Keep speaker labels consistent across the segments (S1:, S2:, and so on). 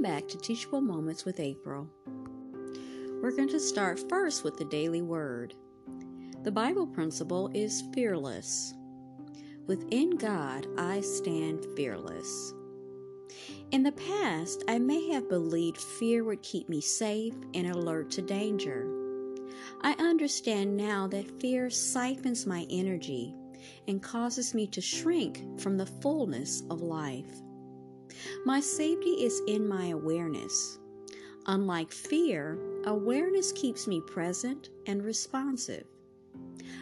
S1: Welcome back to Teachable Moments with April. We're going to start first with the daily word. The Bible principle is fearless. Within God, I stand fearless. In the past, I may have believed fear would keep me safe and alert to danger. I understand now that fear siphons my energy and causes me to shrink from the fullness of life. My safety is in my awareness. Unlike fear, awareness keeps me present and responsive.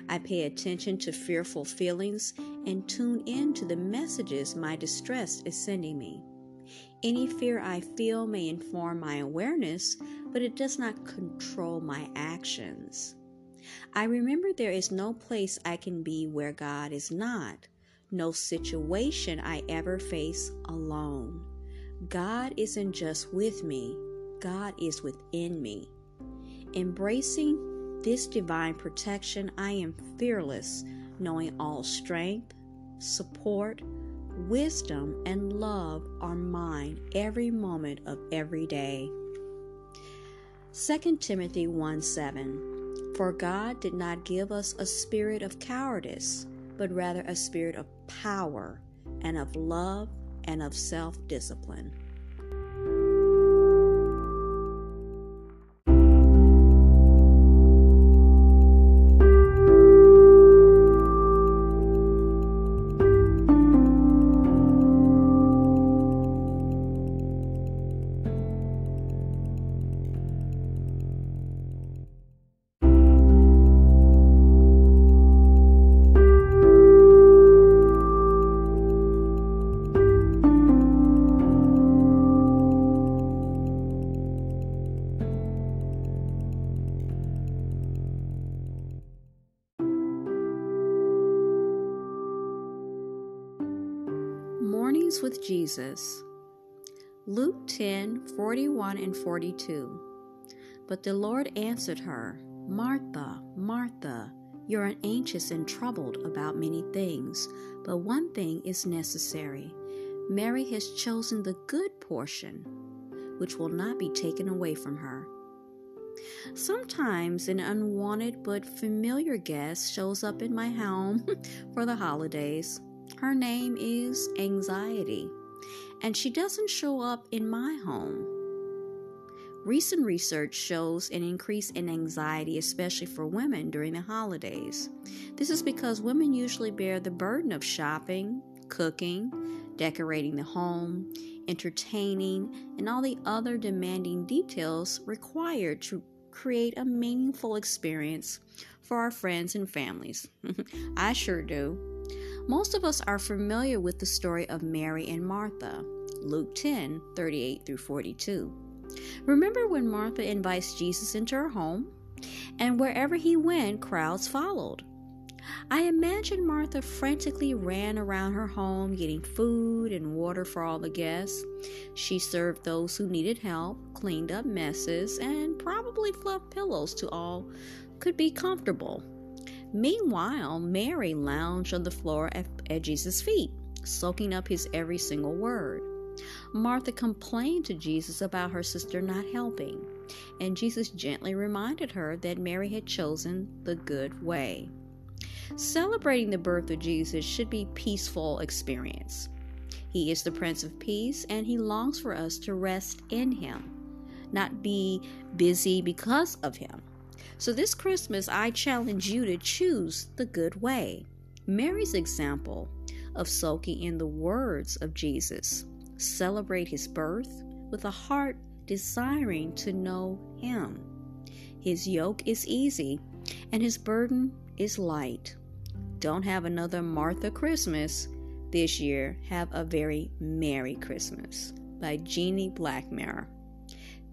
S1: I pay attention to fearful feelings and tune in to the messages my distress is sending me. Any fear I feel may inform my awareness, but it does not control my actions. I remember there is no place I can be where God is not no situation I ever face alone. God isn't just with me, God is within me. Embracing this divine protection, I am fearless, knowing all strength, support, wisdom, and love are mine every moment of every day. 2 Timothy 1 7 For God did not give us a spirit of cowardice but rather a spirit of power and of love and of self discipline. With Jesus. Luke 10 41 and 42. But the Lord answered her, Martha, Martha, you're anxious and troubled about many things, but one thing is necessary. Mary has chosen the good portion, which will not be taken away from her. Sometimes an unwanted but familiar guest shows up in my home for the holidays. Her name is Anxiety, and she doesn't show up in my home. Recent research shows an increase in anxiety, especially for women during the holidays. This is because women usually bear the burden of shopping, cooking, decorating the home, entertaining, and all the other demanding details required to create a meaningful experience for our friends and families. I sure do. Most of us are familiar with the story of Mary and Martha, Luke 10 38 through 42. Remember when Martha invites Jesus into her home? And wherever he went, crowds followed. I imagine Martha frantically ran around her home getting food and water for all the guests. She served those who needed help, cleaned up messes, and probably fluffed pillows to all could be comfortable. Meanwhile, Mary lounged on the floor at, at Jesus' feet, soaking up his every single word. Martha complained to Jesus about her sister not helping, and Jesus gently reminded her that Mary had chosen the good way. Celebrating the birth of Jesus should be peaceful experience. He is the Prince of Peace and he longs for us to rest in him, not be busy because of him. So this Christmas, I challenge you to choose the good way. Mary's example of soaking in the words of Jesus. Celebrate his birth with a heart desiring to know him. His yoke is easy and his burden is light. Don't have another Martha Christmas this year. Have a very Merry Christmas by Jeannie Blackmer.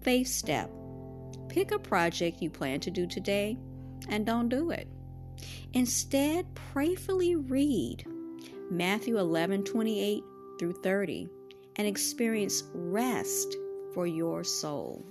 S1: Faith Step Pick a project you plan to do today and don't do it. Instead, prayerfully read Matthew 11 28 through 30 and experience rest for your soul.